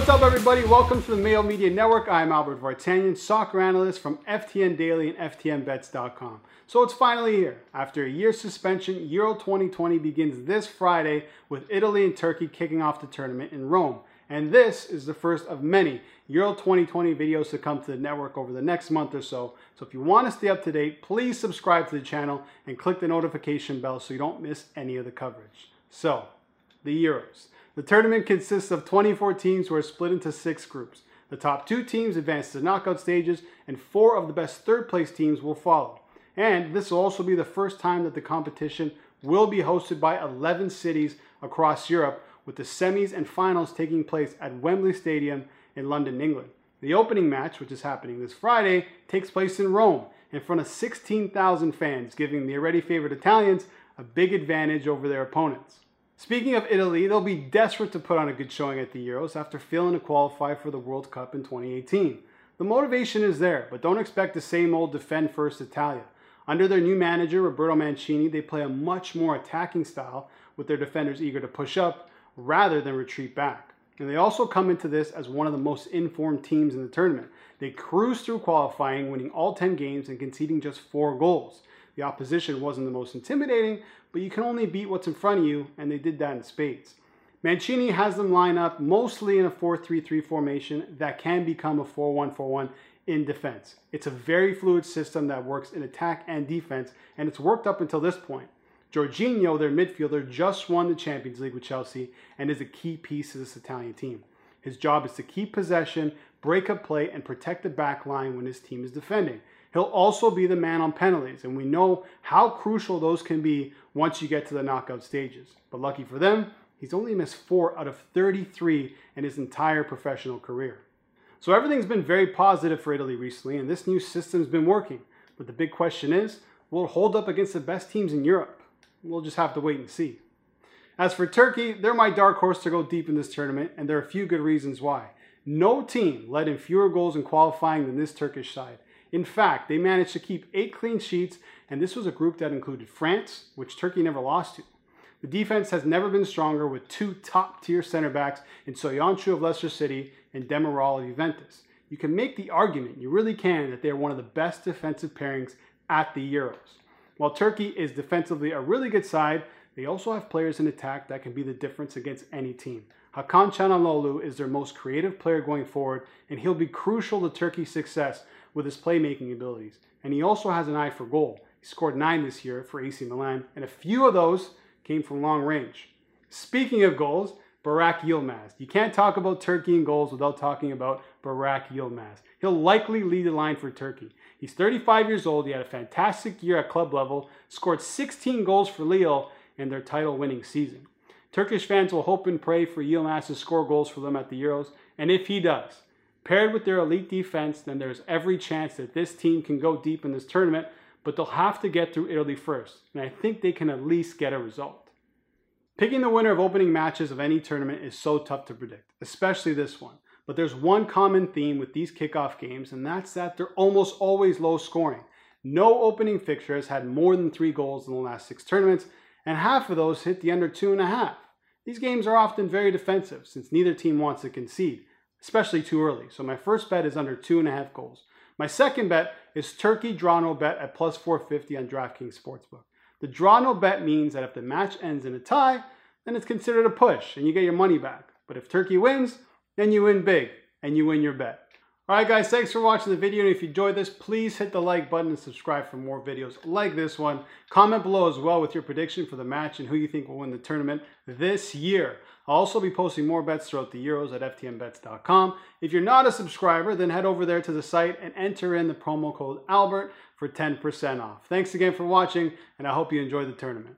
What's up, everybody? Welcome to the Mayo Media Network. I'm Albert Vartanian, soccer analyst from FTN Daily and FTNBets.com. So it's finally here. After a year suspension, Euro 2020 begins this Friday with Italy and Turkey kicking off the tournament in Rome. And this is the first of many Euro 2020 videos to come to the network over the next month or so. So if you want to stay up to date, please subscribe to the channel and click the notification bell so you don't miss any of the coverage. So, the Euros. The tournament consists of 24 teams who are split into six groups. The top two teams advance to the knockout stages, and four of the best third place teams will follow. And this will also be the first time that the competition will be hosted by 11 cities across Europe, with the semis and finals taking place at Wembley Stadium in London, England. The opening match, which is happening this Friday, takes place in Rome in front of 16,000 fans, giving the already favored Italians a big advantage over their opponents. Speaking of Italy, they'll be desperate to put on a good showing at the Euros after failing to qualify for the World Cup in 2018. The motivation is there, but don't expect the same old defend first Italia. Under their new manager, Roberto Mancini, they play a much more attacking style with their defenders eager to push up rather than retreat back. And they also come into this as one of the most informed teams in the tournament. They cruised through qualifying, winning all 10 games and conceding just four goals. The opposition wasn't the most intimidating, but you can only beat what's in front of you, and they did that in spades. Mancini has them line up mostly in a 4-3-3 formation that can become a 4-1-4-1 in defense. It's a very fluid system that works in attack and defense, and it's worked up until this point. Jorginho, their midfielder, just won the Champions League with Chelsea and is a key piece of this Italian team. His job is to keep possession, break up play, and protect the back line when his team is defending. He'll also be the man on penalties, and we know how crucial those can be once you get to the knockout stages. But lucky for them, he's only missed 4 out of 33 in his entire professional career. So everything's been very positive for Italy recently, and this new system's been working. But the big question is, will it hold up against the best teams in Europe? We'll just have to wait and see. As for Turkey, they're my dark horse to go deep in this tournament, and there are a few good reasons why. No team led in fewer goals in qualifying than this Turkish side. In fact, they managed to keep eight clean sheets, and this was a group that included France, which Turkey never lost to. The defense has never been stronger with two top tier center backs in Söyüncü of Leicester City and Demiral of Juventus. You can make the argument, you really can, that they are one of the best defensive pairings at the Euros. While Turkey is defensively a really good side, they also have players in attack that can be the difference against any team. Hakan Çalhanoğlu is their most creative player going forward, and he'll be crucial to Turkey's success with his playmaking abilities. And he also has an eye for goal. He scored nine this year for AC Milan, and a few of those came from long range. Speaking of goals, Burak Yilmaz. You can't talk about Turkey and goals without talking about Burak Yilmaz. He'll likely lead the line for Turkey. He's 35 years old. He had a fantastic year at club level, scored 16 goals for Lille in their title winning season. Turkish fans will hope and pray for Yilmaz to score goals for them at the Euros, and if he does, Paired with their elite defense, then there's every chance that this team can go deep in this tournament, but they'll have to get through Italy first, and I think they can at least get a result. Picking the winner of opening matches of any tournament is so tough to predict, especially this one. But there's one common theme with these kickoff games, and that's that they're almost always low scoring. No opening fixture has had more than three goals in the last six tournaments, and half of those hit the under two and a half. These games are often very defensive since neither team wants to concede especially too early. So my first bet is under two and a half goals. My second bet is Turkey draw no bet at plus 450 on DraftKings Sportsbook. The draw no bet means that if the match ends in a tie, then it's considered a push and you get your money back. But if Turkey wins, then you win big and you win your bet. Alright guys, thanks for watching the video and if you enjoyed this, please hit the like button and subscribe for more videos like this one. Comment below as well with your prediction for the match and who you think will win the tournament this year. I'll also be posting more bets throughout the Euros at ftnbets.com. If you're not a subscriber, then head over there to the site and enter in the promo code ALBERT for 10% off. Thanks again for watching and I hope you enjoy the tournament.